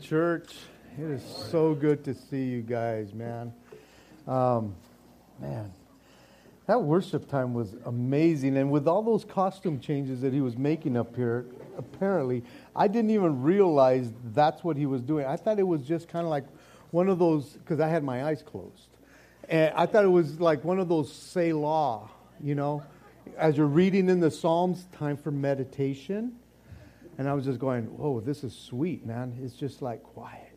Church, it is so good to see you guys, man. Um, man, that worship time was amazing. And with all those costume changes that he was making up here, apparently, I didn't even realize that's what he was doing. I thought it was just kind of like one of those, because I had my eyes closed. And I thought it was like one of those Selah, you know, as you're reading in the Psalms, time for meditation. And I was just going, whoa, this is sweet, man. It's just like quiet.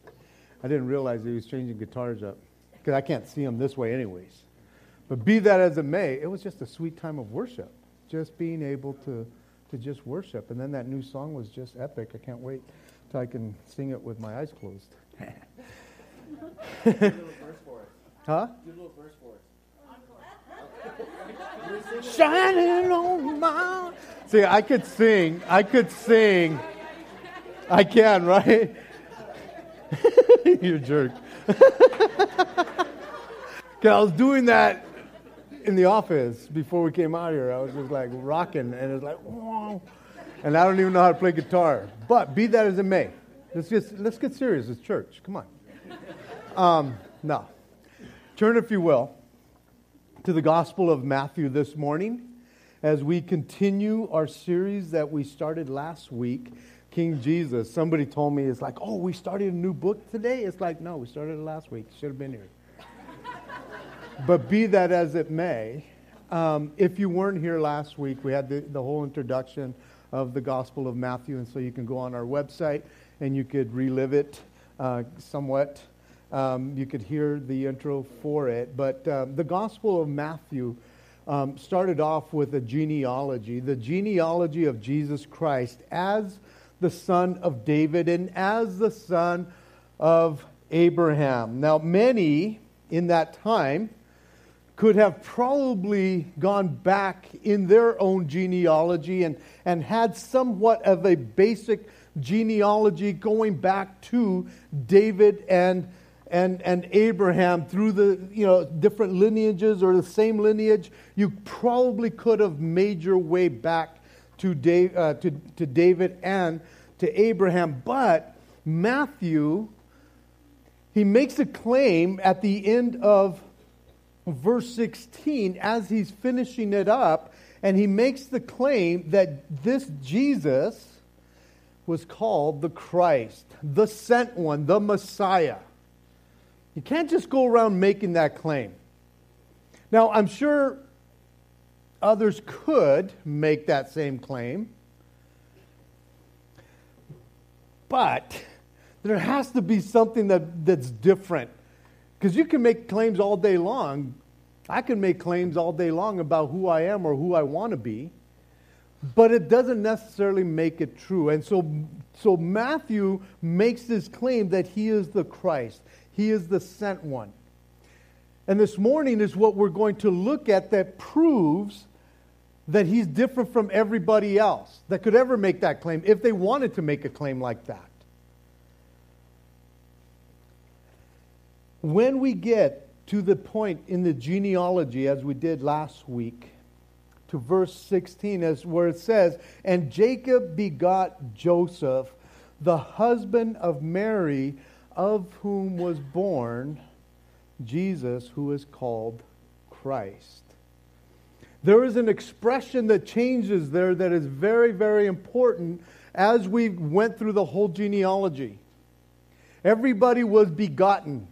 I didn't realize he was changing guitars up because I can't see him this way, anyways. But be that as it may, it was just a sweet time of worship, just being able to, to just worship. And then that new song was just epic. I can't wait till I can sing it with my eyes closed. huh? Do a little verse for us. Huh? Shining on my. See, I could sing. I could sing. I can, right? you jerk. I was doing that in the office before we came out here. I was just like rocking, and it's like, Whoa. and I don't even know how to play guitar. But be that as it may, let's just let's get serious. It's church. Come on. Um, no, turn if you will to the Gospel of Matthew this morning as we continue our series that we started last week, King Jesus. Somebody told me, it's like, oh, we started a new book today? It's like, no, we started it last week. Should have been here. but be that as it may, um, if you weren't here last week, we had the, the whole introduction of the Gospel of Matthew, and so you can go on our website and you could relive it uh, somewhat um, you could hear the intro for it. But um, the Gospel of Matthew um, started off with a genealogy, the genealogy of Jesus Christ as the son of David and as the son of Abraham. Now, many in that time could have probably gone back in their own genealogy and, and had somewhat of a basic genealogy going back to David and and, and Abraham through the you know different lineages or the same lineage, you probably could have made your way back to, Dave, uh, to, to David and to Abraham. But Matthew, he makes a claim at the end of verse 16 as he's finishing it up, and he makes the claim that this Jesus was called the Christ, the sent one, the Messiah. You can't just go around making that claim. Now, I'm sure others could make that same claim, but there has to be something that, that's different. Because you can make claims all day long. I can make claims all day long about who I am or who I want to be, but it doesn't necessarily make it true. And so, so Matthew makes this claim that he is the Christ. He is the sent one. And this morning is what we're going to look at that proves that he's different from everybody else that could ever make that claim if they wanted to make a claim like that. When we get to the point in the genealogy, as we did last week, to verse 16, as where it says, And Jacob begot Joseph, the husband of Mary, of whom was born Jesus, who is called Christ. There is an expression that changes there that is very, very important as we went through the whole genealogy. Everybody was begotten,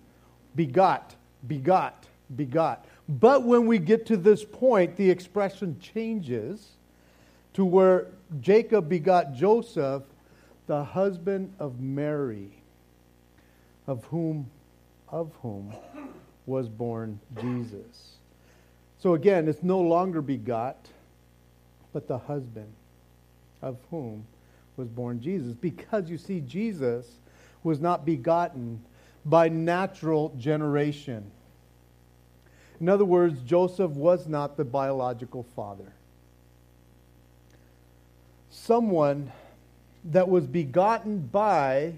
begot, begot, begot. But when we get to this point, the expression changes to where Jacob begot Joseph, the husband of Mary of whom of whom was born Jesus. So again, it's no longer begot, but the husband of whom was born Jesus. Because you see, Jesus was not begotten by natural generation. In other words, Joseph was not the biological father. Someone that was begotten by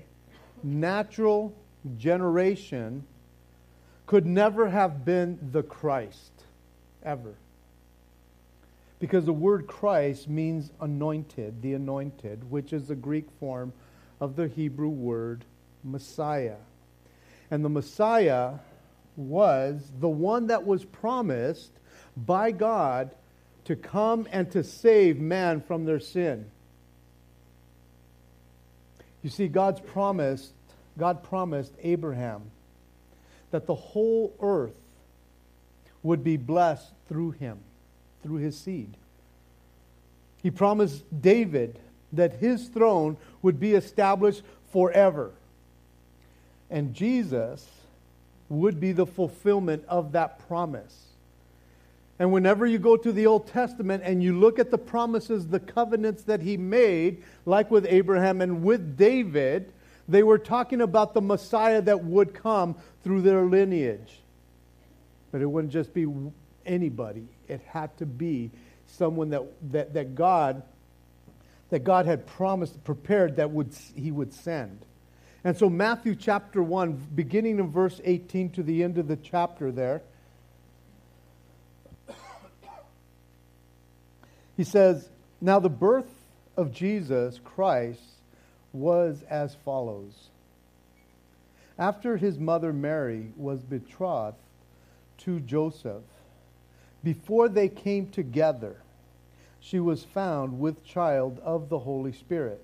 natural generation could never have been the Christ, ever. Because the word Christ means anointed, the anointed, which is the Greek form of the Hebrew word Messiah. And the Messiah was the one that was promised by God to come and to save man from their sin. You see, God's promised, God promised Abraham that the whole earth would be blessed through him, through his seed. He promised David that his throne would be established forever. And Jesus would be the fulfillment of that promise. And whenever you go to the Old Testament and you look at the promises, the covenants that he made, like with Abraham and with David, they were talking about the Messiah that would come through their lineage. But it wouldn't just be anybody, it had to be someone that, that, that God that God had promised, prepared that would, he would send. And so, Matthew chapter 1, beginning in verse 18 to the end of the chapter there, he says, Now the birth of Jesus Christ was as follows. After his mother Mary was betrothed to Joseph, before they came together, she was found with child of the Holy Spirit.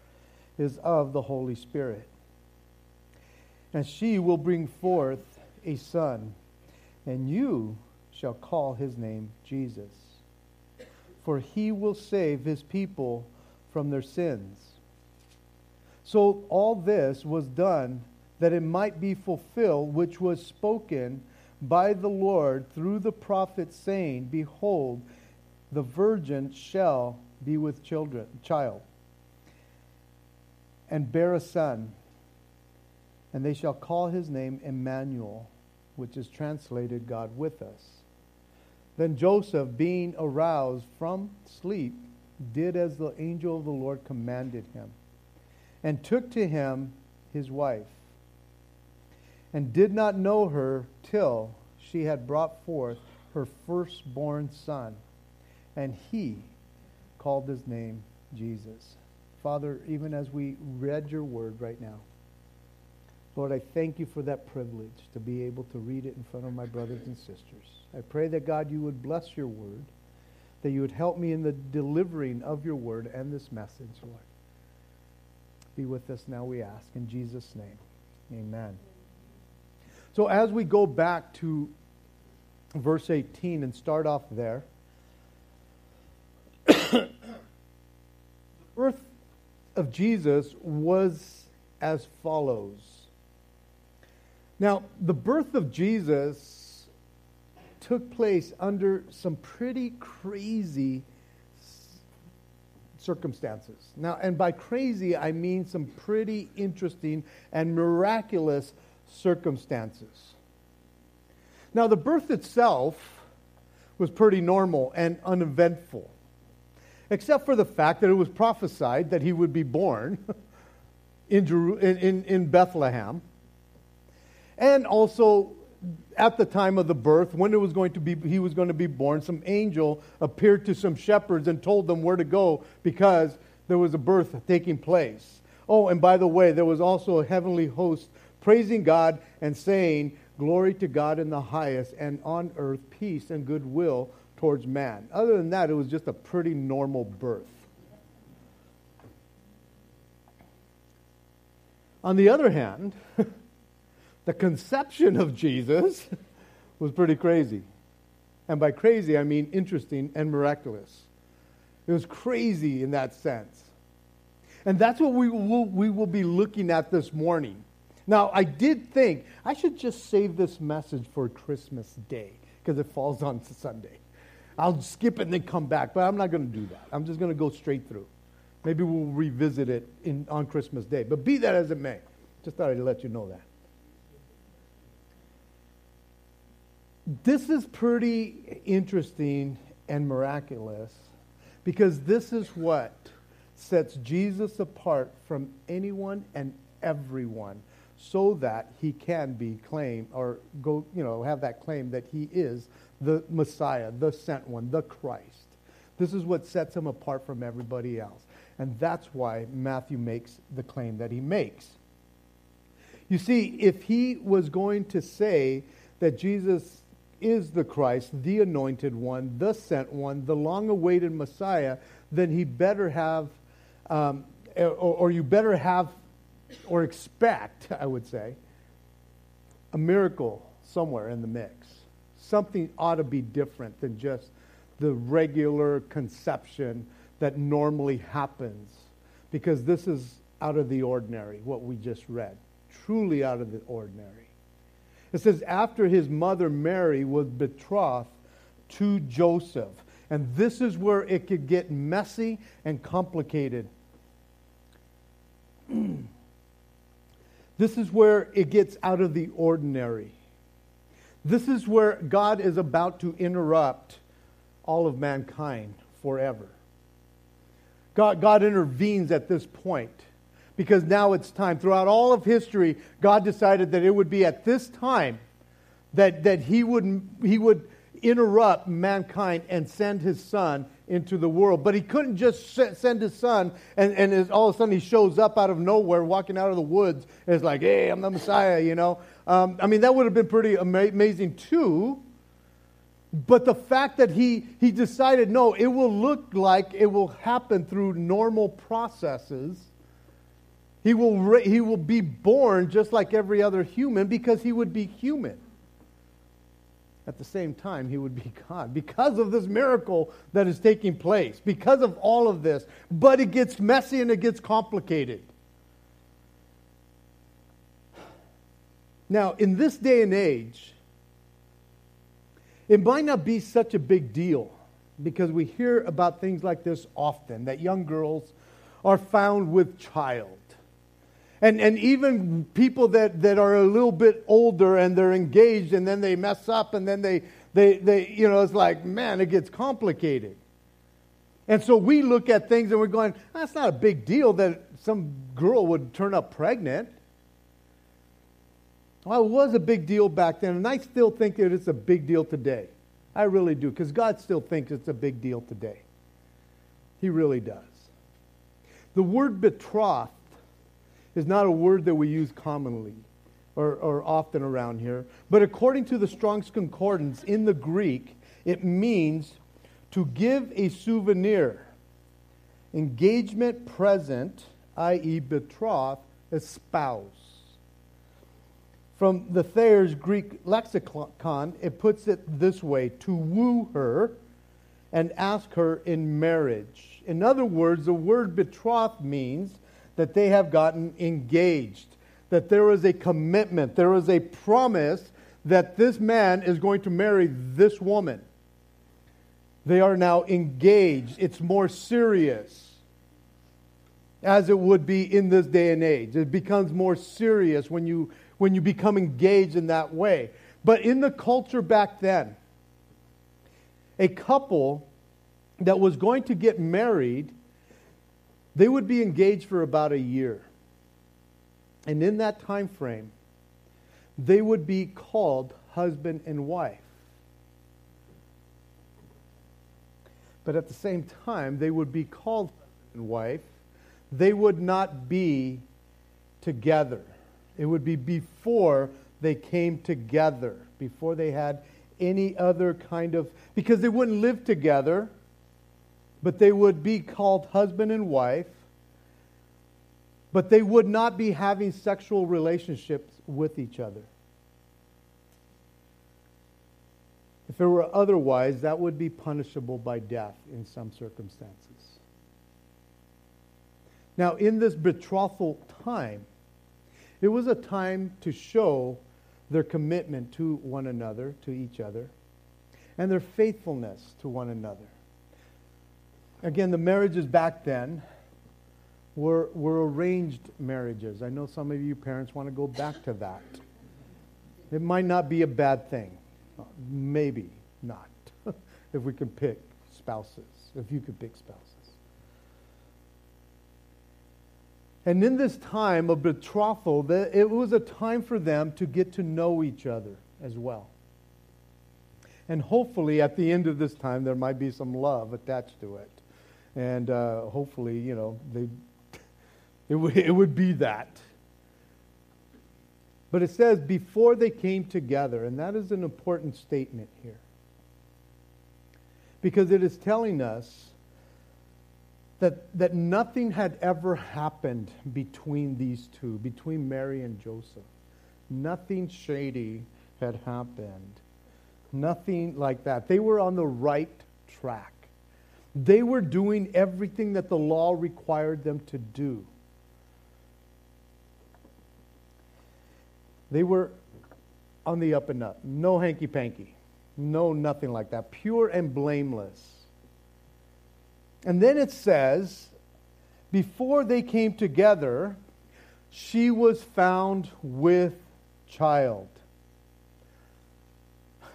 is of the Holy Spirit. And she will bring forth a son, and you shall call his name Jesus. For he will save his people from their sins. So all this was done that it might be fulfilled, which was spoken by the Lord through the prophet, saying, Behold, the virgin shall be with children, child and bear a son, and they shall call his name Emmanuel, which is translated God with us. Then Joseph, being aroused from sleep, did as the angel of the Lord commanded him, and took to him his wife, and did not know her till she had brought forth her firstborn son, and he called his name Jesus. Father, even as we read your word right now, Lord, I thank you for that privilege to be able to read it in front of my brothers and sisters. I pray that, God, you would bless your word, that you would help me in the delivering of your word and this message, Lord. Be with us now, we ask. In Jesus' name, amen. So as we go back to verse 18 and start off there, the birth of Jesus was as follows. Now, the birth of Jesus took place under some pretty crazy circumstances. Now, and by crazy, I mean some pretty interesting and miraculous circumstances. Now, the birth itself was pretty normal and uneventful except for the fact that it was prophesied that he would be born in, in, in Bethlehem. And also, at the time of the birth, when it was going to be, he was going to be born, some angel appeared to some shepherds and told them where to go because there was a birth taking place. Oh, and by the way, there was also a heavenly host praising God and saying, Glory to God in the highest, and on earth peace and goodwill towards man. Other than that, it was just a pretty normal birth. On the other hand, the conception of Jesus was pretty crazy. And by crazy, I mean interesting and miraculous. It was crazy in that sense. And that's what we will, we will be looking at this morning. Now, I did think I should just save this message for Christmas Day because it falls on Sunday. I'll skip it and then come back, but I'm not going to do that. I'm just going to go straight through. Maybe we'll revisit it in, on Christmas Day. But be that as it may, Just thought I'd let you know that. This is pretty interesting and miraculous because this is what sets Jesus apart from anyone and everyone so that he can be claimed or go, you know, have that claim that he is the Messiah, the sent one, the Christ. This is what sets him apart from everybody else. And that's why Matthew makes the claim that he makes. You see, if he was going to say that Jesus is the Christ, the anointed one, the sent one, the long awaited Messiah, then he better have, um, or, or you better have or expect, I would say, a miracle somewhere in the mix. Something ought to be different than just the regular conception that normally happens, because this is out of the ordinary, what we just read. Truly out of the ordinary. It says, after his mother Mary was betrothed to Joseph. And this is where it could get messy and complicated. This is where it gets out of the ordinary. This is where God is about to interrupt all of mankind forever. God, God intervenes at this point because now it's time. Throughout all of history, God decided that it would be at this time that, that he, would, he would interrupt mankind and send his son into the world. But he couldn't just send his son, and, and all of a sudden he shows up out of nowhere, walking out of the woods, and it's like, hey, I'm the Messiah, you know. Um, I mean, that would have been pretty ama- amazing too. But the fact that he, he decided, no, it will look like it will happen through normal processes. He will, he will be born just like every other human because he would be human at the same time, he would be God because of this miracle that is taking place, because of all of this. But it gets messy and it gets complicated. Now, in this day and age, it might not be such a big deal because we hear about things like this often that young girls are found with child and, and even people that, that are a little bit older and they're engaged and then they mess up and then they, they, they, you know, it's like, man, it gets complicated. And so we look at things and we're going, that's not a big deal that some girl would turn up pregnant. Well, it was a big deal back then, and I still think that it's a big deal today. I really do, because God still thinks it's a big deal today. He really does. The word betrothed is not a word that we use commonly or, or often around here. But according to the Strong's Concordance, in the Greek, it means to give a souvenir, engagement present, i.e., betrothed, espouse. From the Thayer's Greek lexicon, it puts it this way to woo her and ask her in marriage. In other words, the word betrothed means that they have gotten engaged, that there is a commitment, there is a promise that this man is going to marry this woman. They are now engaged. It's more serious, as it would be in this day and age. It becomes more serious when you, when you become engaged in that way. But in the culture back then, a couple that was going to get married they would be engaged for about a year. And in that time frame, they would be called husband and wife. But at the same time, they would be called husband and wife. They would not be together. It would be before they came together, before they had any other kind of, because they wouldn't live together but they would be called husband and wife, but they would not be having sexual relationships with each other. If it were otherwise, that would be punishable by death in some circumstances. Now, in this betrothal time, it was a time to show their commitment to one another, to each other, and their faithfulness to one another. Again, the marriages back then were, were arranged marriages. I know some of you parents want to go back to that. It might not be a bad thing. Maybe not. if we can pick spouses, if you could pick spouses. And in this time of betrothal, it was a time for them to get to know each other as well. And hopefully, at the end of this time, there might be some love attached to it. And uh, hopefully, you know, they, it, w- it would be that. But it says, before they came together, and that is an important statement here. Because it is telling us that, that nothing had ever happened between these two, between Mary and Joseph. Nothing shady had happened. Nothing like that. They were on the right track. They were doing everything that the law required them to do. They were on the up and up. No hanky panky. No, nothing like that. Pure and blameless. And then it says, before they came together, she was found with child.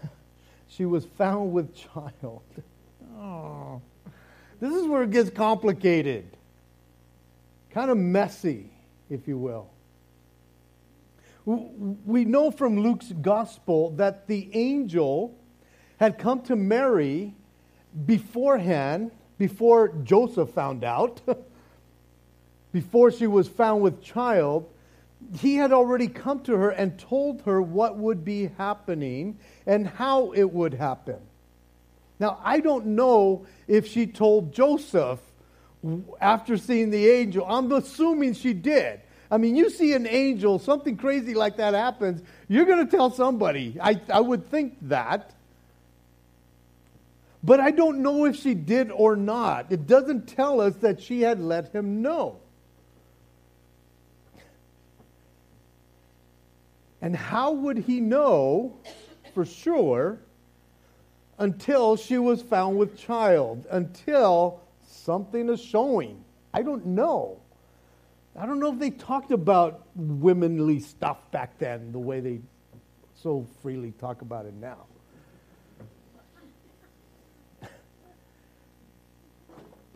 she was found with child. Oh. This is where it gets complicated. Kind of messy, if you will. We know from Luke's gospel that the angel had come to Mary beforehand, before Joseph found out, before she was found with child. He had already come to her and told her what would be happening and how it would happen. Now, I don't know if she told Joseph after seeing the angel. I'm assuming she did. I mean, you see an angel, something crazy like that happens, you're going to tell somebody. I, I would think that. But I don't know if she did or not. It doesn't tell us that she had let him know. And how would he know for sure until she was found with child, until something is showing. I don't know. I don't know if they talked about womanly stuff back then the way they so freely talk about it now.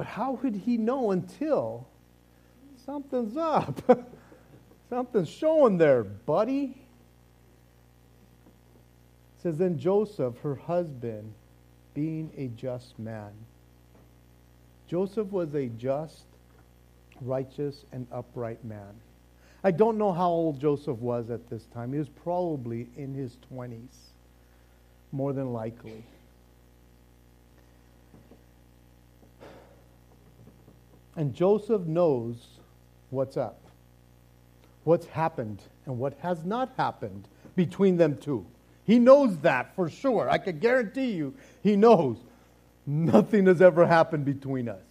But how would he know until something's up? Something's showing there, buddy says, Then Joseph, her husband, being a just man. Joseph was a just, righteous, and upright man. I don't know how old Joseph was at this time. He was probably in his 20s, more than likely. And Joseph knows what's up, what's happened, and what has not happened between them two. He knows that for sure. I can guarantee you, he knows nothing has ever happened between us.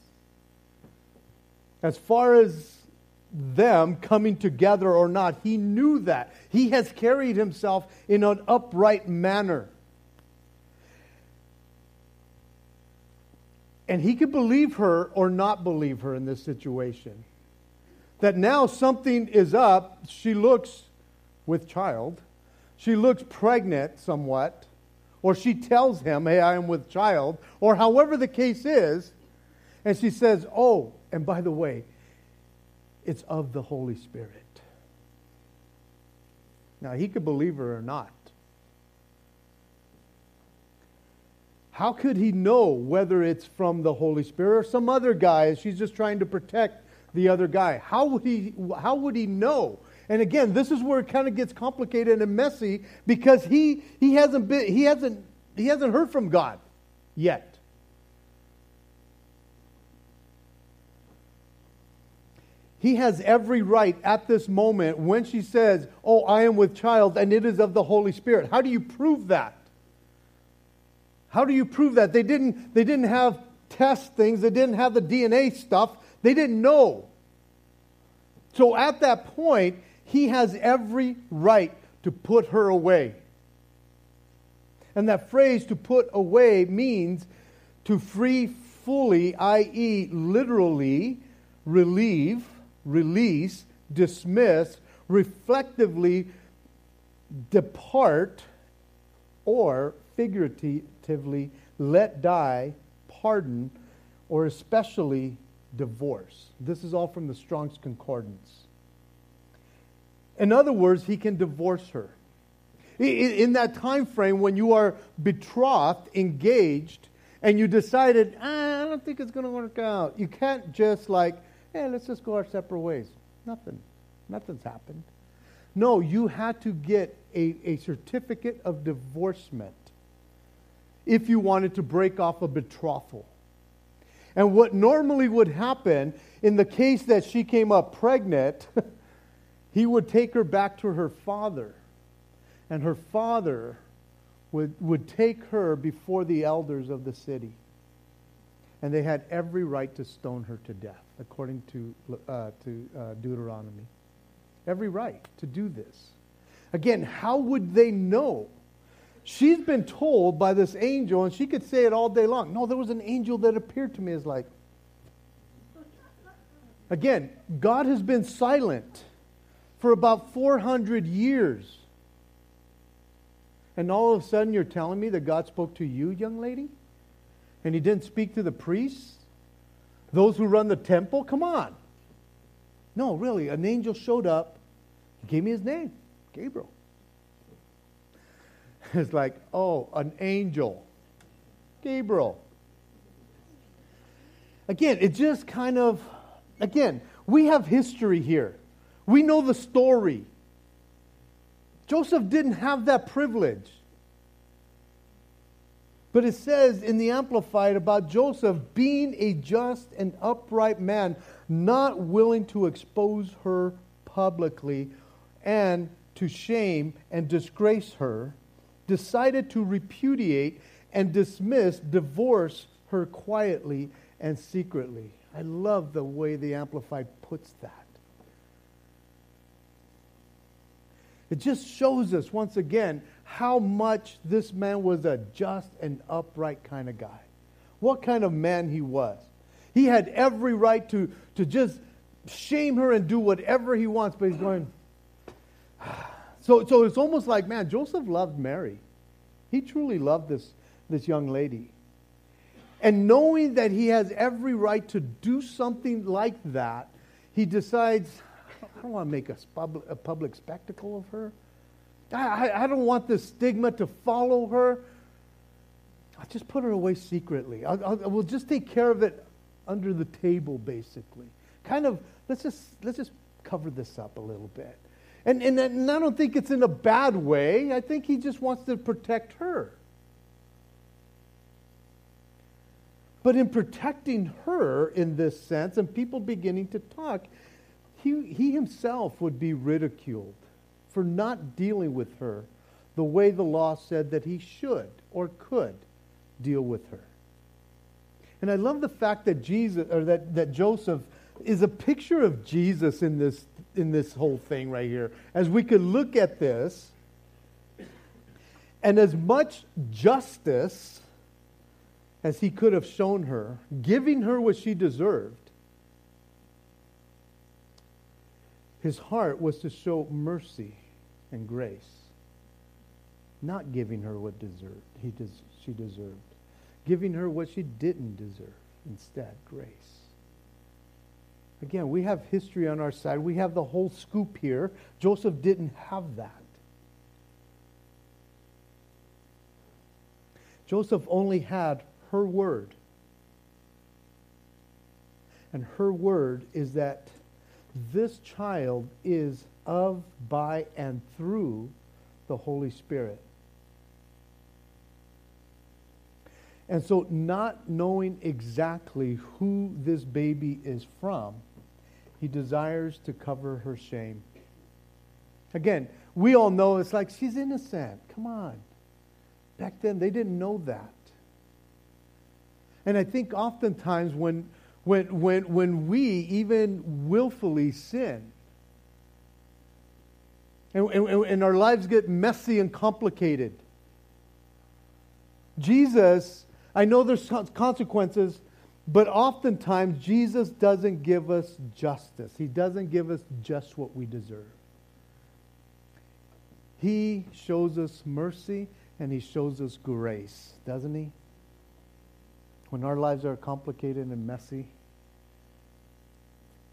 As far as them coming together or not, he knew that. He has carried himself in an upright manner. And he could believe her or not believe her in this situation. That now something is up, she looks with child she looks pregnant somewhat, or she tells him, Hey, I am with child, or however the case is, and she says, Oh, and by the way, it's of the Holy Spirit. Now, he could believe her or not. How could he know whether it's from the Holy Spirit or some other guy? She's just trying to protect the other guy. How would he, how would he know? And again, this is where it kind of gets complicated and messy because he, he, hasn't been, he, hasn't, he hasn't heard from God yet. He has every right at this moment when she says, Oh, I am with child and it is of the Holy Spirit. How do you prove that? How do you prove that? They didn't, they didn't have test things, they didn't have the DNA stuff, they didn't know. So at that point, he has every right to put her away. And that phrase to put away means to free fully, i.e., literally relieve, release, dismiss, reflectively depart, or figuratively let die, pardon, or especially divorce. This is all from the Strong's Concordance. In other words, he can divorce her. In that time frame when you are betrothed, engaged, and you decided, ah, I don't think it's going to work out, you can't just like, hey, let's just go our separate ways. Nothing. Nothing's happened. No, you had to get a, a certificate of divorcement if you wanted to break off a betrothal. And what normally would happen in the case that she came up pregnant, he would take her back to her father. And her father would, would take her before the elders of the city. And they had every right to stone her to death, according to, uh, to uh, Deuteronomy. Every right to do this. Again, how would they know? She's been told by this angel, and she could say it all day long. No, there was an angel that appeared to me as like. Again, God has been silent for about 400 years. And all of a sudden, you're telling me that God spoke to you, young lady? And he didn't speak to the priests? Those who run the temple? Come on. No, really, an angel showed up, he gave me his name, Gabriel. It's like, oh, an angel. Gabriel. Again, it just kind of, again, we have history here. We know the story. Joseph didn't have that privilege. But it says in the Amplified about Joseph being a just and upright man, not willing to expose her publicly and to shame and disgrace her, decided to repudiate and dismiss, divorce her quietly and secretly. I love the way the Amplified puts that. It just shows us once again how much this man was a just and upright kind of guy. What kind of man he was. He had every right to, to just shame her and do whatever he wants, but he's going. Ah, So, so it's almost like, man, Joseph loved Mary. He truly loved this, this young lady. And knowing that he has every right to do something like that, he decides, I don't want to make a public, a public spectacle of her. I, I, don't want this stigma to follow her. I'll just put her away secretly. I'll, I'll, we'll just take care of it under the table, basically. Kind of, let's just, let's just cover this up a little bit. And, and, and I don't think it's in a bad way. I think he just wants to protect her. But in protecting her in this sense, and people beginning to talk, he, he himself would be ridiculed for not dealing with her the way the law said that he should or could deal with her. And I love the fact that Jesus or that, that Joseph is a picture of Jesus in this in this whole thing right here. As we could look at this, and as much justice as he could have shown her, giving her what she deserved, his heart was to show mercy and grace, not giving her what deserved, he des- she deserved, giving her what she didn't deserve, instead, grace. Again, we have history on our side. We have the whole scoop here. Joseph didn't have that. Joseph only had her word. And her word is that this child is of, by, and through the Holy Spirit. And so, not knowing exactly who this baby is from, he desires to cover her shame. Again, we all know it's like she's innocent. Come on. Back then, they didn't know that. And I think oftentimes when, when, when, when we even willfully sin, and, and, and our lives get messy and complicated, Jesus, I know there's consequences, But oftentimes, Jesus doesn't give us justice. He doesn't give us just what we deserve. He shows us mercy and He shows us grace, doesn't He? When our lives are complicated and messy,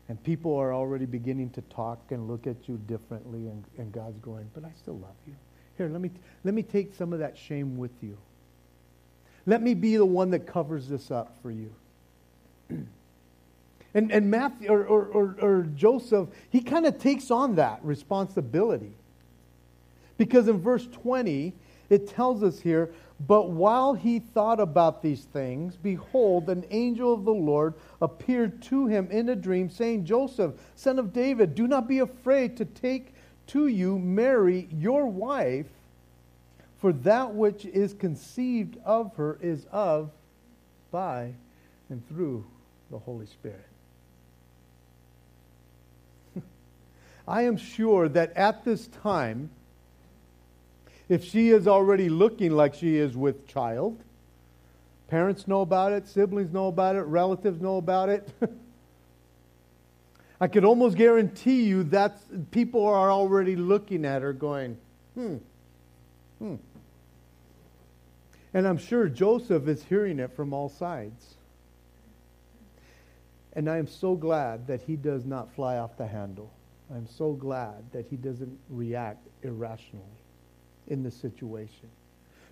and people are already beginning to talk and look at you differently, and, and God's going, But I still love you. Here, let me, let me take some of that shame with you. Let me be the one that covers this up for you. And, and Matthew or, or, or, or Joseph, he kind of takes on that responsibility. Because in verse 20, it tells us here, but while he thought about these things, behold, an angel of the Lord appeared to him in a dream, saying, Joseph, son of David, do not be afraid to take to you Mary, your wife, for that which is conceived of her is of, by, and through the Holy Spirit. I am sure that at this time, if she is already looking like she is with child, parents know about it, siblings know about it, relatives know about it. I could almost guarantee you that people are already looking at her going, hmm, hmm. And I'm sure Joseph is hearing it from all sides. And I am so glad that he does not fly off the handle. I'm so glad that he doesn't react irrationally in the situation.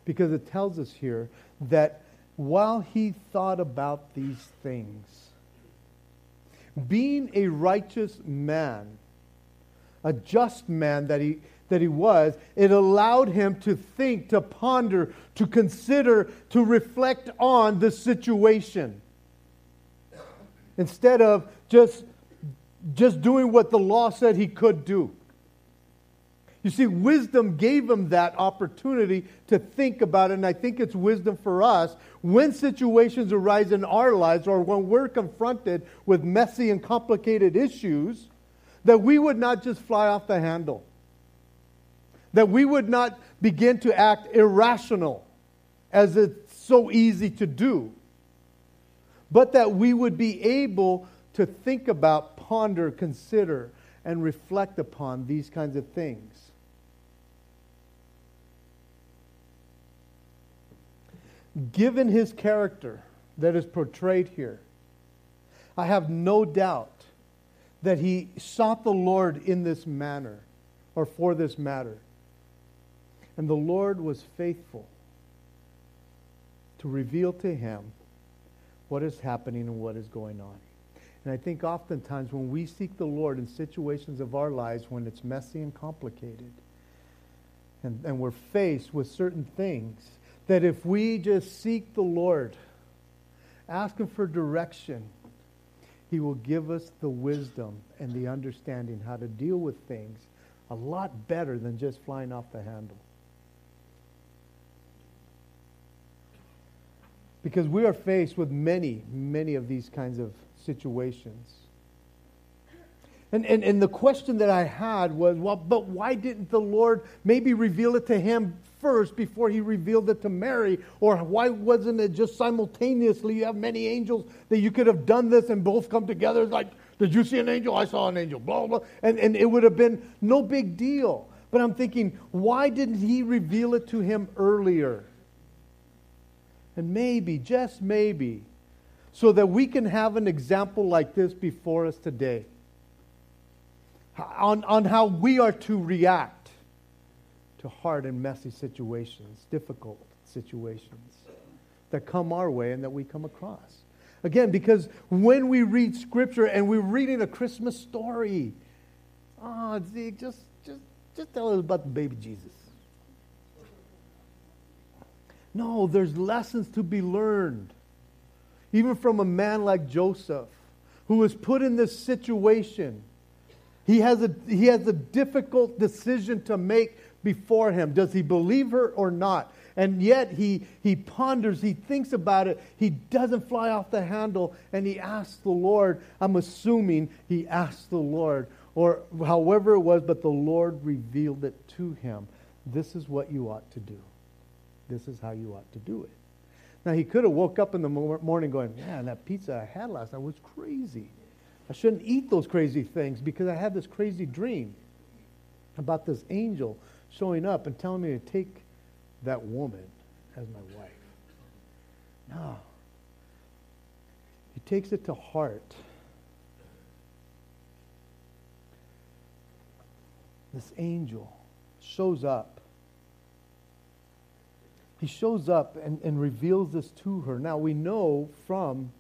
Because it tells us here that while he thought about these things, being a righteous man, a just man that he, that he was, it allowed him to think, to ponder, to consider, to reflect on the situation. Instead of just, just doing what the law said he could do. You see, wisdom gave him that opportunity to think about it, and I think it's wisdom for us when situations arise in our lives or when we're confronted with messy and complicated issues, that we would not just fly off the handle, that we would not begin to act irrational as it's so easy to do, but that we would be able to think about, ponder, consider, and reflect upon these kinds of things. given his character that is portrayed here, I have no doubt that he sought the Lord in this manner or for this matter. And the Lord was faithful to reveal to him what is happening and what is going on. And I think oftentimes when we seek the Lord in situations of our lives when it's messy and complicated, and, and we're faced with certain things, that if we just seek the Lord, ask Him for direction, He will give us the wisdom and the understanding how to deal with things a lot better than just flying off the handle. Because we are faced with many, many of these kinds of situations. And, and, and the question that I had was, well, but why didn't the Lord maybe reveal it to him first before he revealed it to Mary? Or why wasn't it just simultaneously? You have many angels that you could have done this and both come together. like, did you see an angel? I saw an angel. Blah, blah. And, and it would have been no big deal. But I'm thinking, why didn't he reveal it to him earlier? And maybe, just maybe, so that we can have an example like this before us today on, on how we are to react to hard and messy situations, difficult situations that come our way and that we come across. Again, because when we read Scripture and we're reading a Christmas story, oh, just, just, just tell us about the baby Jesus. No, there's lessons to be learned. Even from a man like Joseph, who was put in this situation. He has a, he has a difficult decision to make before him. Does he believe her or not? And yet he, he ponders, he thinks about it. He doesn't fly off the handle and he asks the Lord. I'm assuming he asked the Lord, or however it was, but the Lord revealed it to him. This is what you ought to do. This is how you ought to do it. Now, he could have woke up in the morning going, man, that pizza I had last night was crazy. I shouldn't eat those crazy things because I had this crazy dream about this angel showing up and telling me to take that woman as my wife. No. He takes it to heart. This angel shows up he shows up and, and reveals this to her. Now we know from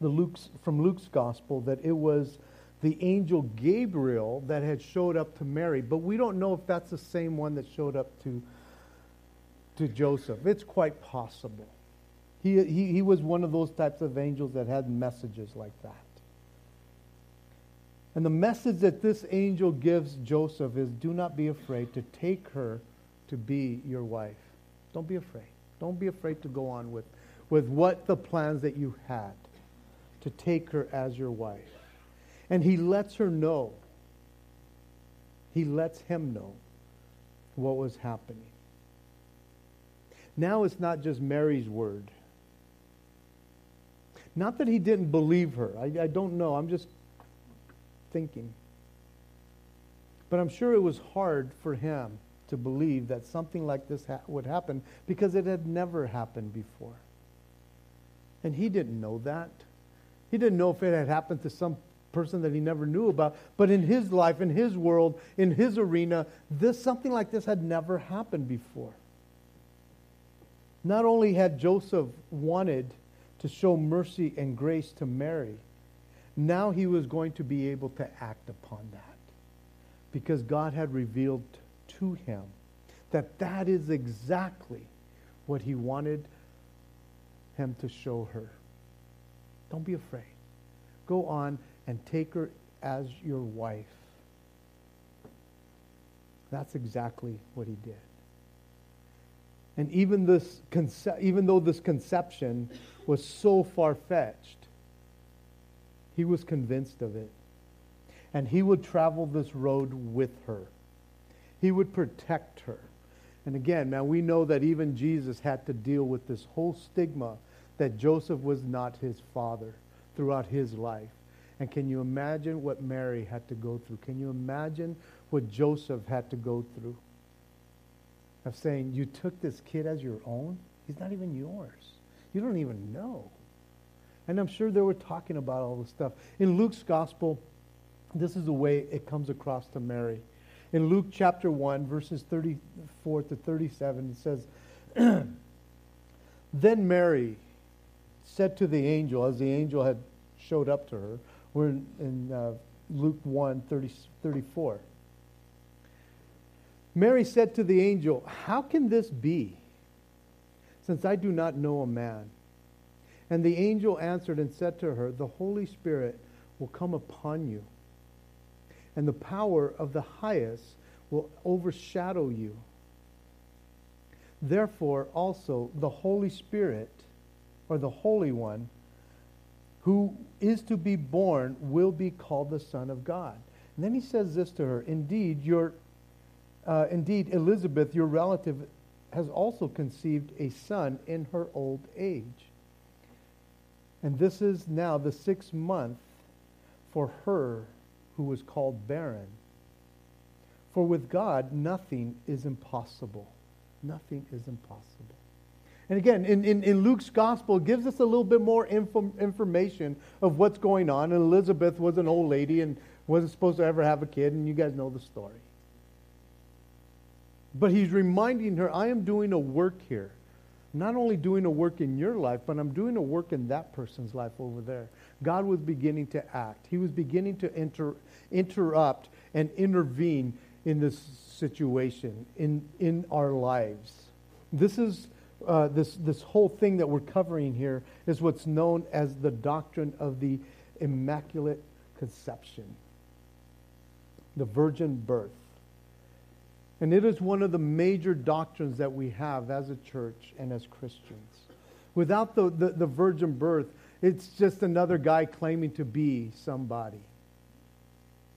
the Luke's from Luke's gospel that it was the angel Gabriel that had showed up to Mary, but we don't know if that's the same one that showed up to to Joseph. It's quite possible. He, he, he was one of those types of angels that had messages like that. And the message that this angel gives Joseph is do not be afraid to take her to be your wife. Don't be afraid. Don't be afraid to go on with, with what the plans that you had to take her as your wife. And he lets her know. He lets him know what was happening. Now it's not just Mary's word. Not that he didn't believe her. I, I don't know. I'm just thinking. But I'm sure it was hard for him to believe that something like this ha- would happen because it had never happened before. And he didn't know that. He didn't know if it had happened to some person that he never knew about. But in his life, in his world, in his arena, this something like this had never happened before. Not only had Joseph wanted to show mercy and grace to Mary, now he was going to be able to act upon that because God had revealed to him that that is exactly what he wanted him to show her. Don't be afraid. Go on and take her as your wife. That's exactly what he did. And even this conce- even though this conception was so far-fetched, he was convinced of it. And he would travel this road with her. He would protect her. And again, man, we know that even Jesus had to deal with this whole stigma that Joseph was not his father throughout his life. And can you imagine what Mary had to go through? Can you imagine what Joseph had to go through? Of saying, You took this kid as your own? He's not even yours. You don't even know. And I'm sure they were talking about all this stuff. In Luke's gospel, this is the way it comes across to Mary in Luke chapter 1, verses 34 to 37, it says, Then Mary said to the angel, as the angel had showed up to her, we're in, in uh, Luke 1, 30, 34. Mary said to the angel, How can this be, since I do not know a man? And the angel answered and said to her, The Holy Spirit will come upon you and the power of the highest will overshadow you. Therefore, also the Holy Spirit, or the Holy One, who is to be born, will be called the Son of God. And then he says this to her Indeed, your, uh, indeed, Elizabeth, your relative, has also conceived a son in her old age. And this is now the sixth month for her who was called barren. For with God, nothing is impossible. Nothing is impossible. And again, in, in, in Luke's gospel, gives us a little bit more info, information of what's going on. And Elizabeth was an old lady and wasn't supposed to ever have a kid, and you guys know the story. But he's reminding her, I am doing a work here. Not only doing a work in your life, but I'm doing a work in that person's life over there. God was beginning to act. He was beginning to inter, interrupt and intervene in this situation, in, in our lives. This is uh, this, this whole thing that we're covering here is what's known as the doctrine of the Immaculate Conception, the virgin birth. And it is one of the major doctrines that we have as a church and as Christians. Without the, the, the virgin birth, it's just another guy claiming to be somebody.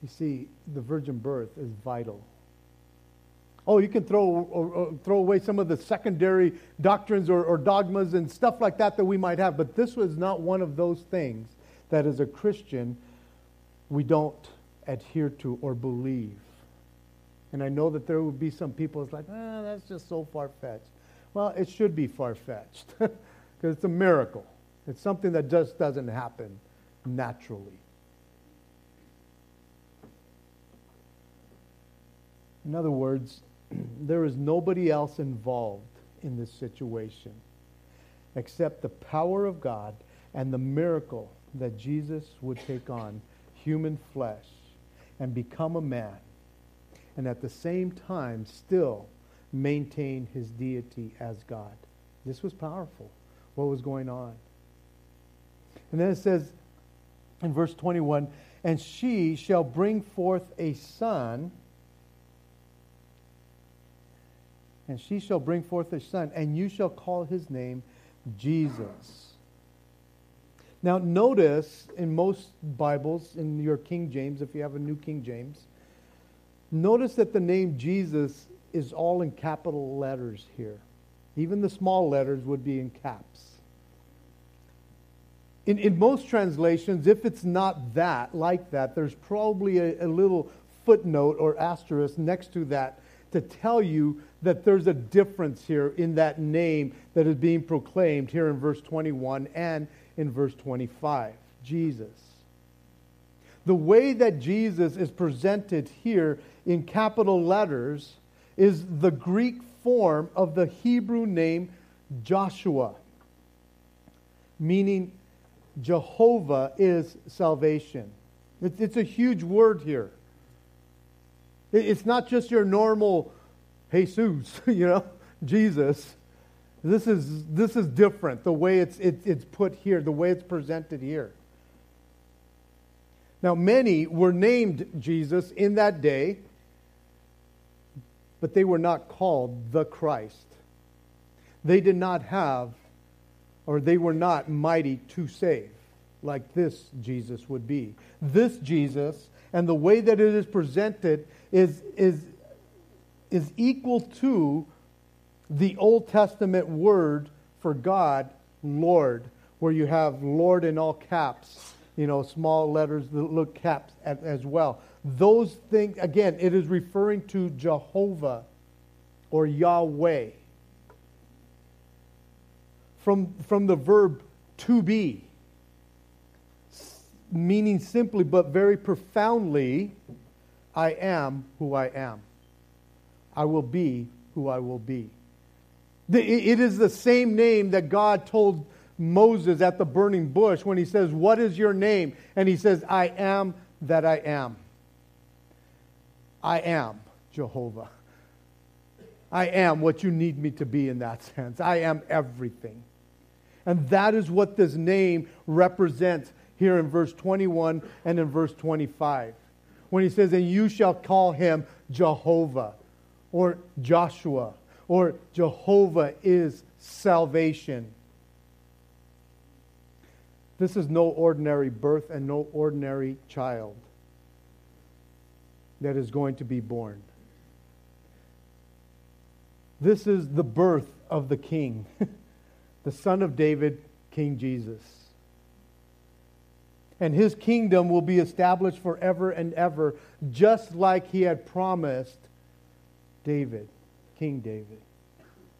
You see, the virgin birth is vital. Oh, you can throw, or, or throw away some of the secondary doctrines or, or dogmas and stuff like that that we might have. But this was not one of those things that as a Christian we don't adhere to or believe. And I know that there would be some people that's like, ah, that's just so far fetched. Well, it should be far fetched because it's a miracle. It's something that just doesn't happen naturally. In other words, there is nobody else involved in this situation except the power of God and the miracle that Jesus would take on human flesh and become a man, and at the same time still maintain his deity as God. This was powerful, what was going on. And then it says in verse 21 And she shall bring forth a son and she shall bring forth a son, and you shall call his name Jesus. Now, notice in most Bibles, in your King James, if you have a New King James, notice that the name Jesus is all in capital letters here. Even the small letters would be in caps. In, in most translations, if it's not that, like that, there's probably a, a little footnote or asterisk next to that to tell you that there's a difference here in that name that is being proclaimed here in verse 21 and in verse 25 Jesus. The way that Jesus is presented here in capital letters is the Greek form of the Hebrew name Joshua, meaning Jehovah is salvation. It's a huge word here. It's not just your normal Jesus, you know, Jesus. This is, this is different, the way it's, it, it's put here, the way it's presented here. Now, many were named Jesus in that day, but they were not called the Christ. They did not have, or they were not mighty to save like this Jesus would be. This Jesus and the way that it is presented is, is, is equal to the Old Testament word for God, Lord, where you have Lord in all caps, you know, small letters that look caps as well. Those things, again, it is referring to Jehovah or Yahweh. From, from the verb to be, meaning simply but very profoundly, I am who I am. I will be who I will be. It is the same name that God told Moses at the burning bush when he says, What is your name? And he says, I am that I am. I am Jehovah. I am what you need me to be in that sense. I am everything. And that is what this name represents here in verse 21 and in verse 25. When he says, And you shall call him Jehovah, or Joshua, or Jehovah is salvation. This is no ordinary birth and no ordinary child that is going to be born. This is the birth of the King, the Son of David, King Jesus and his kingdom will be established forever and ever, just like he had promised David, King David.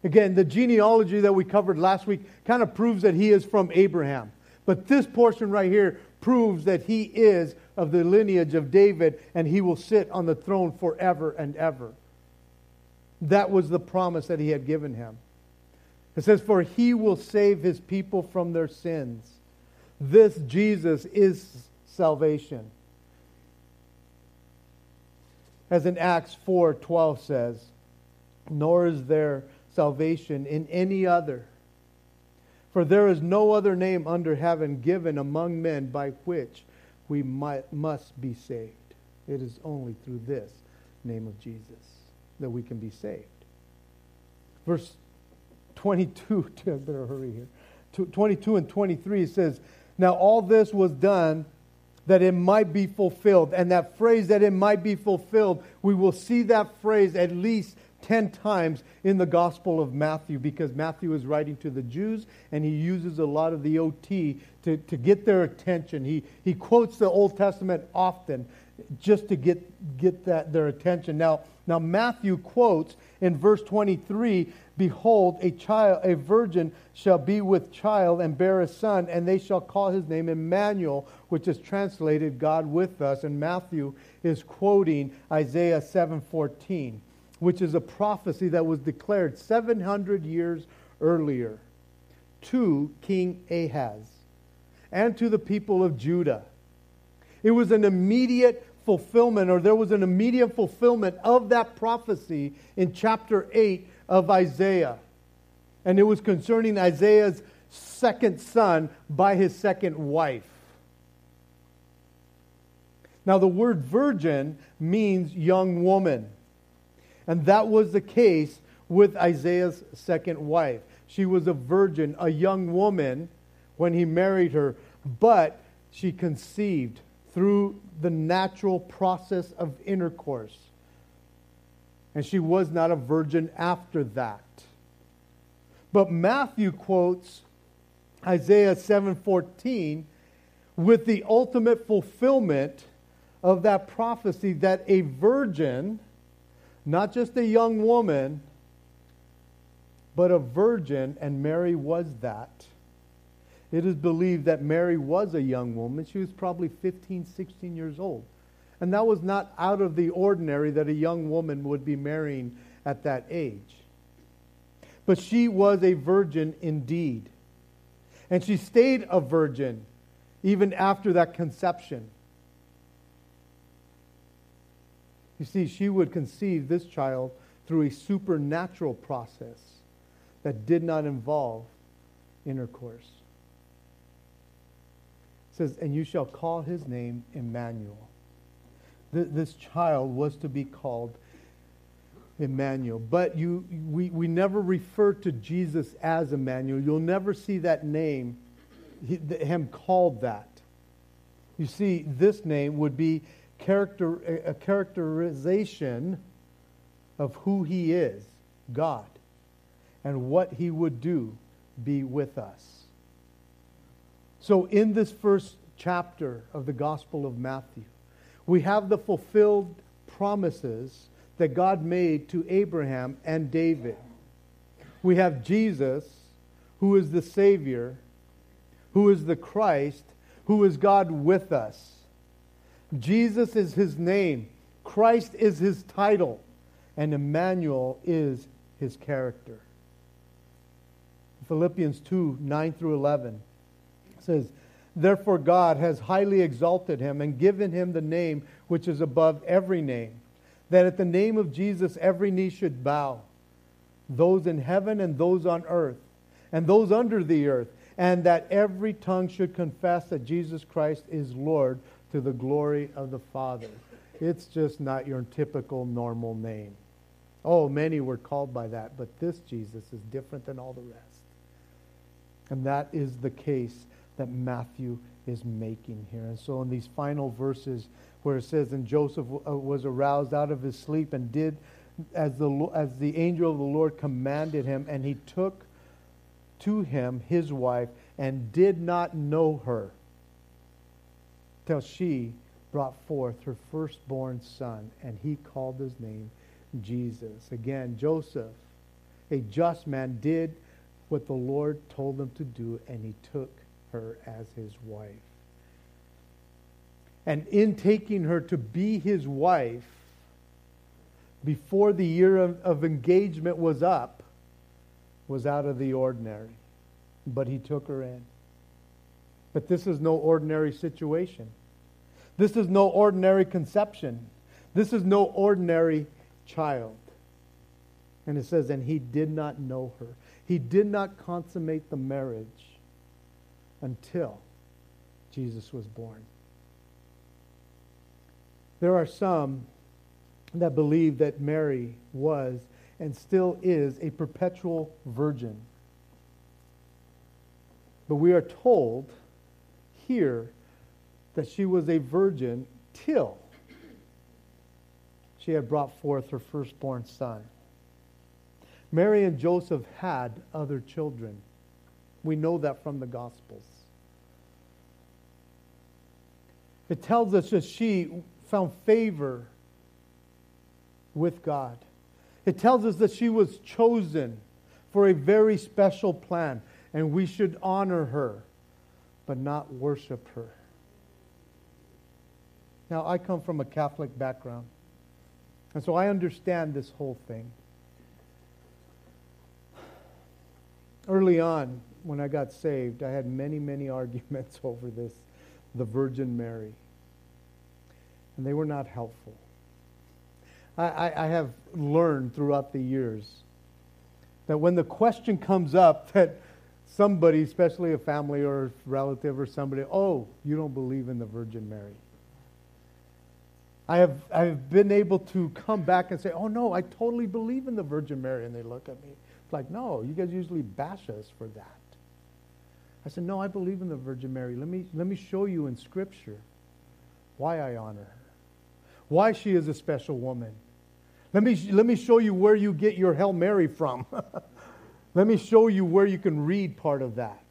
Again, the genealogy that we covered last week kind of proves that he is from Abraham. But this portion right here proves that he is of the lineage of David and he will sit on the throne forever and ever. That was the promise that he had given him. It says, For he will save his people from their sins. This Jesus is salvation. As in Acts 4:12 says, nor is there salvation in any other. For there is no other name under heaven given among men by which we might, must be saved. It is only through this name of Jesus that we can be saved. Verse 22, I better hurry here. 22 and 23 says, now, all this was done that it might be fulfilled. And that phrase, that it might be fulfilled, we will see that phrase at least 10 times in the Gospel of Matthew because Matthew is writing to the Jews and he uses a lot of the OT to, to get their attention. He, he quotes the Old Testament often just to get, get that, their attention. Now, now, Matthew quotes in verse 23 Behold, a child, a virgin shall be with child and bear a son, and they shall call his name Emmanuel, which is translated God with us. And Matthew is quoting Isaiah 7:14, which is a prophecy that was declared 700 years earlier to King Ahaz and to the people of Judah. It was an immediate fulfillment, or there was an immediate fulfillment of that prophecy in chapter 8 of Isaiah. And it was concerning Isaiah's second son by his second wife. Now, the word virgin means young woman. And that was the case with Isaiah's second wife. She was a virgin, a young woman when he married her, but she conceived through the natural process of intercourse. And she was not a virgin after that. But Matthew quotes Isaiah 7:14 with the ultimate fulfillment of that prophecy that a virgin, not just a young woman, but a virgin, and Mary was that it is believed that Mary was a young woman. She was probably 15, 16 years old. And that was not out of the ordinary that a young woman would be marrying at that age. But she was a virgin indeed. And she stayed a virgin even after that conception. You see, she would conceive this child through a supernatural process that did not involve intercourse says, And you shall call his name Emmanuel. Th- this child was to be called Emmanuel. But you, we, we never refer to Jesus as Emmanuel. You'll never see that name, him called that. You see, this name would be character, a characterization of who he is, God, and what he would do be with us. So, in this first chapter of the Gospel of Matthew, we have the fulfilled promises that God made to Abraham and David. We have Jesus, who is the Savior, who is the Christ, who is God with us. Jesus is his name, Christ is his title, and Emmanuel is his character. Philippians 2 9 through 11 says, Therefore God has highly exalted him and given him the name which is above every name, that at the name of Jesus every knee should bow, those in heaven and those on earth, and those under the earth, and that every tongue should confess that Jesus Christ is Lord to the glory of the Father. It's just not your typical normal name. Oh, many were called by that, but this Jesus is different than all the rest. And that is the case that Matthew is making here. And so in these final verses where it says, And Joseph uh, was aroused out of his sleep and did as the, as the angel of the Lord commanded him, and he took to him his wife and did not know her till she brought forth her firstborn son, and he called his name Jesus. Again, Joseph, a just man, did what the Lord told him to do, and he took her as his wife. And in taking her to be his wife, before the year of, of engagement was up, was out of the ordinary. But he took her in. But this is no ordinary situation. This is no ordinary conception. This is no ordinary child. And it says, and he did not know her. He did not consummate the marriage until Jesus was born. There are some that believe that Mary was and still is a perpetual virgin. But we are told here that she was a virgin till she had brought forth her firstborn son. Mary and Joseph had other children. We know that from the Gospels. It tells us that she found favor with God. It tells us that she was chosen for a very special plan, and we should honor her, but not worship her. Now, I come from a Catholic background, and so I understand this whole thing. Early on, when I got saved, I had many, many arguments over this, the Virgin Mary. And they were not helpful. I, I, I have learned throughout the years that when the question comes up that somebody, especially a family or a relative or somebody, oh, you don't believe in the Virgin Mary. I have, I have been able to come back and say, oh, no, I totally believe in the Virgin Mary. And they look at me. It's like, no, you guys usually bash us for that. I said, no, I believe in the Virgin Mary. Let me, let me show you in Scripture why I honor her, why she is a special woman. Let me, let me show you where you get your Hail Mary from. let me show you where you can read part of that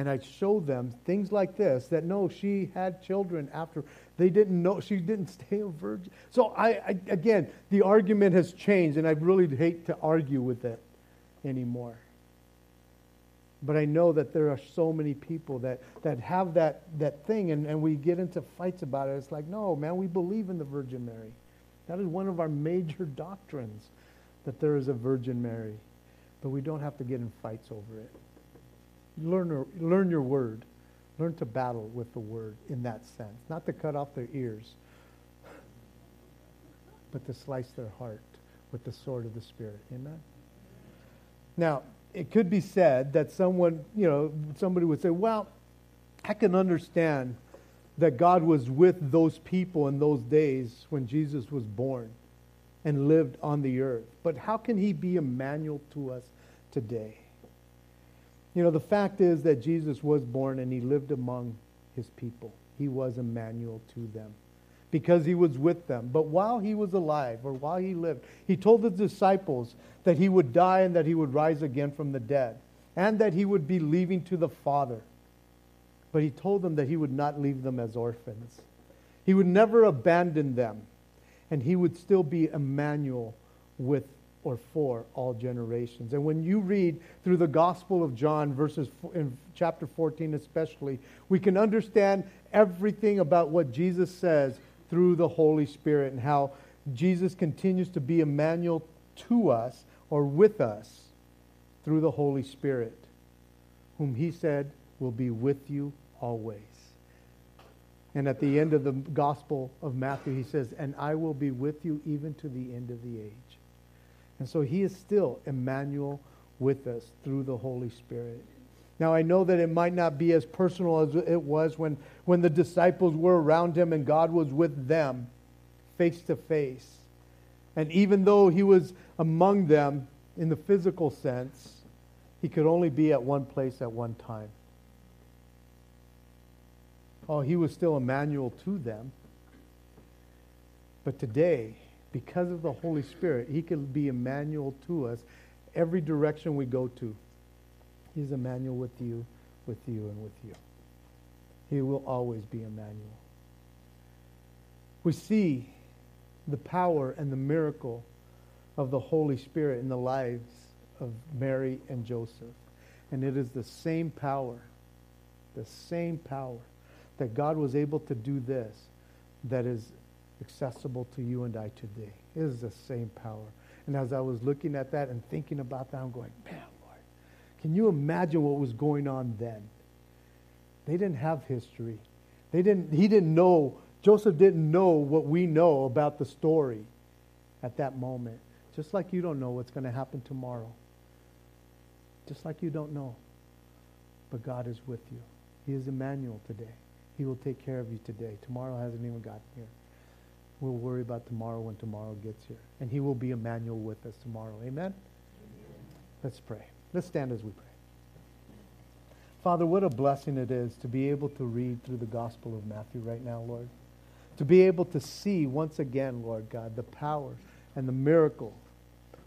and I showed them things like this that no, she had children after. They didn't know, she didn't stay a virgin. So I, I, again, the argument has changed, and I really hate to argue with it anymore. But I know that there are so many people that, that have that, that thing, and, and we get into fights about it. It's like, no, man, we believe in the Virgin Mary. That is one of our major doctrines, that there is a Virgin Mary. But we don't have to get in fights over it. Learn, learn your word. Learn to battle with the word in that sense. Not to cut off their ears, but to slice their heart with the sword of the Spirit. Amen? Now, it could be said that someone, you know, somebody would say, well, I can understand that God was with those people in those days when Jesus was born and lived on the earth. But how can he be Emmanuel to us today? You know, the fact is that Jesus was born and he lived among his people. He was Emmanuel to them because he was with them. But while he was alive or while he lived, he told the disciples that he would die and that he would rise again from the dead and that he would be leaving to the Father. But he told them that he would not leave them as orphans. He would never abandon them and he would still be Emmanuel with or for all generations. And when you read through the Gospel of John, verses in chapter 14 especially, we can understand everything about what Jesus says through the Holy Spirit and how Jesus continues to be Emmanuel to us or with us through the Holy Spirit, whom he said will be with you always. And at the end of the Gospel of Matthew, he says, And I will be with you even to the end of the age. And so he is still Emmanuel with us through the Holy Spirit. Now, I know that it might not be as personal as it was when, when the disciples were around him and God was with them face to face. And even though he was among them in the physical sense, he could only be at one place at one time. Oh, he was still Emmanuel to them. But today, because of the Holy Spirit, He can be Emmanuel to us every direction we go to. He's Emmanuel with you, with you, and with you. He will always be Emmanuel. We see the power and the miracle of the Holy Spirit in the lives of Mary and Joseph. And it is the same power, the same power that God was able to do this that is accessible to you and I today. It is the same power. And as I was looking at that and thinking about that, I'm going, man, Lord, can you imagine what was going on then? They didn't have history. They didn't, he didn't know, Joseph didn't know what we know about the story at that moment. Just like you don't know what's going to happen tomorrow. Just like you don't know. But God is with you. He is Emmanuel today. He will take care of you today. Tomorrow hasn't even gotten here. We'll worry about tomorrow when tomorrow gets here. And he will be Emmanuel with us tomorrow. Amen? Amen? Let's pray. Let's stand as we pray. Father, what a blessing it is to be able to read through the Gospel of Matthew right now, Lord. To be able to see once again, Lord God, the power and the miracle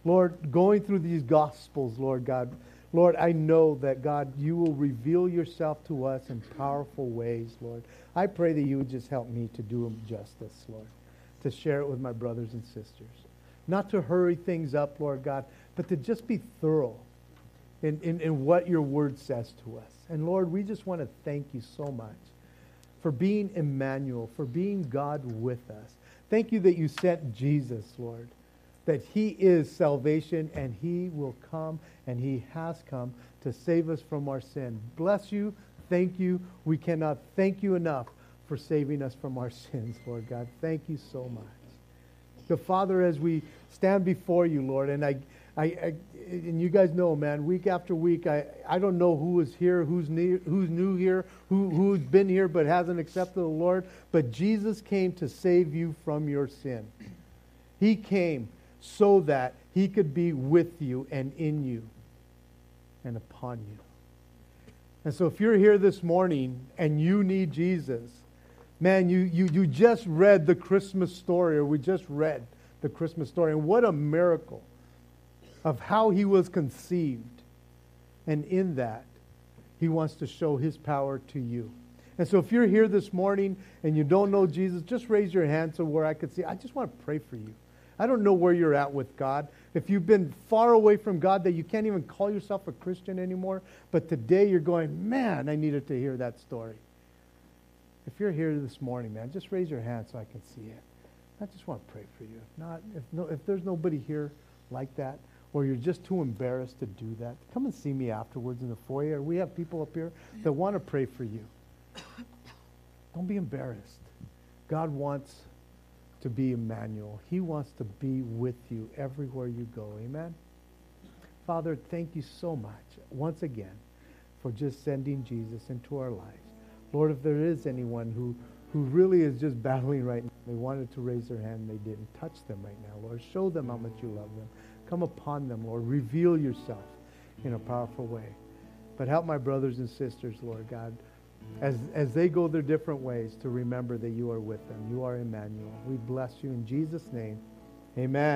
Lord, going through these Gospels, Lord God, Lord, I know that, God, you will reveal yourself to us in powerful ways, Lord. I pray that you would just help me to do justice, Lord, to share it with my brothers and sisters. Not to hurry things up, Lord God, but to just be thorough in, in, in what your word says to us. And Lord, we just want to thank you so much for being Emmanuel, for being God with us. Thank you that you sent Jesus, Lord that he is salvation and he will come and he has come to save us from our sin. Bless you. Thank you. We cannot thank you enough for saving us from our sins, Lord God. Thank you so much. So, Father, as we stand before you, Lord, and I, I, I and you guys know, man, week after week, I, I don't know who is here, who's new, who's new here, who, who's been here but hasn't accepted the Lord. But Jesus came to save you from your sin. He came so that he could be with you and in you and upon you. And so if you're here this morning and you need Jesus, man, you, you, you just read the Christmas story, or we just read the Christmas story, and what a miracle of how he was conceived. And in that, he wants to show his power to you. And so if you're here this morning and you don't know Jesus, just raise your hand so where I can see. I just want to pray for you. I don't know where you're at with God. If you've been far away from God that you can't even call yourself a Christian anymore, but today you're going, man, I needed to hear that story. If you're here this morning, man, just raise your hand so I can see it. I just want to pray for you. If not, if, no, if there's nobody here like that, or you're just too embarrassed to do that, come and see me afterwards in the foyer. We have people up here that want to pray for you. Don't be embarrassed. God wants to be Emmanuel. He wants to be with you everywhere you go. Amen? Father, thank you so much once again for just sending Jesus into our lives. Lord, if there is anyone who, who really is just battling right now, they wanted to raise their hand, they didn't touch them right now. Lord, show them how much you love them. Come upon them, Lord. Reveal yourself in a powerful way. But help my brothers and sisters, Lord God as, as they go their different ways to remember that you are with them. You are Emmanuel. We bless you in Jesus' name. Amen.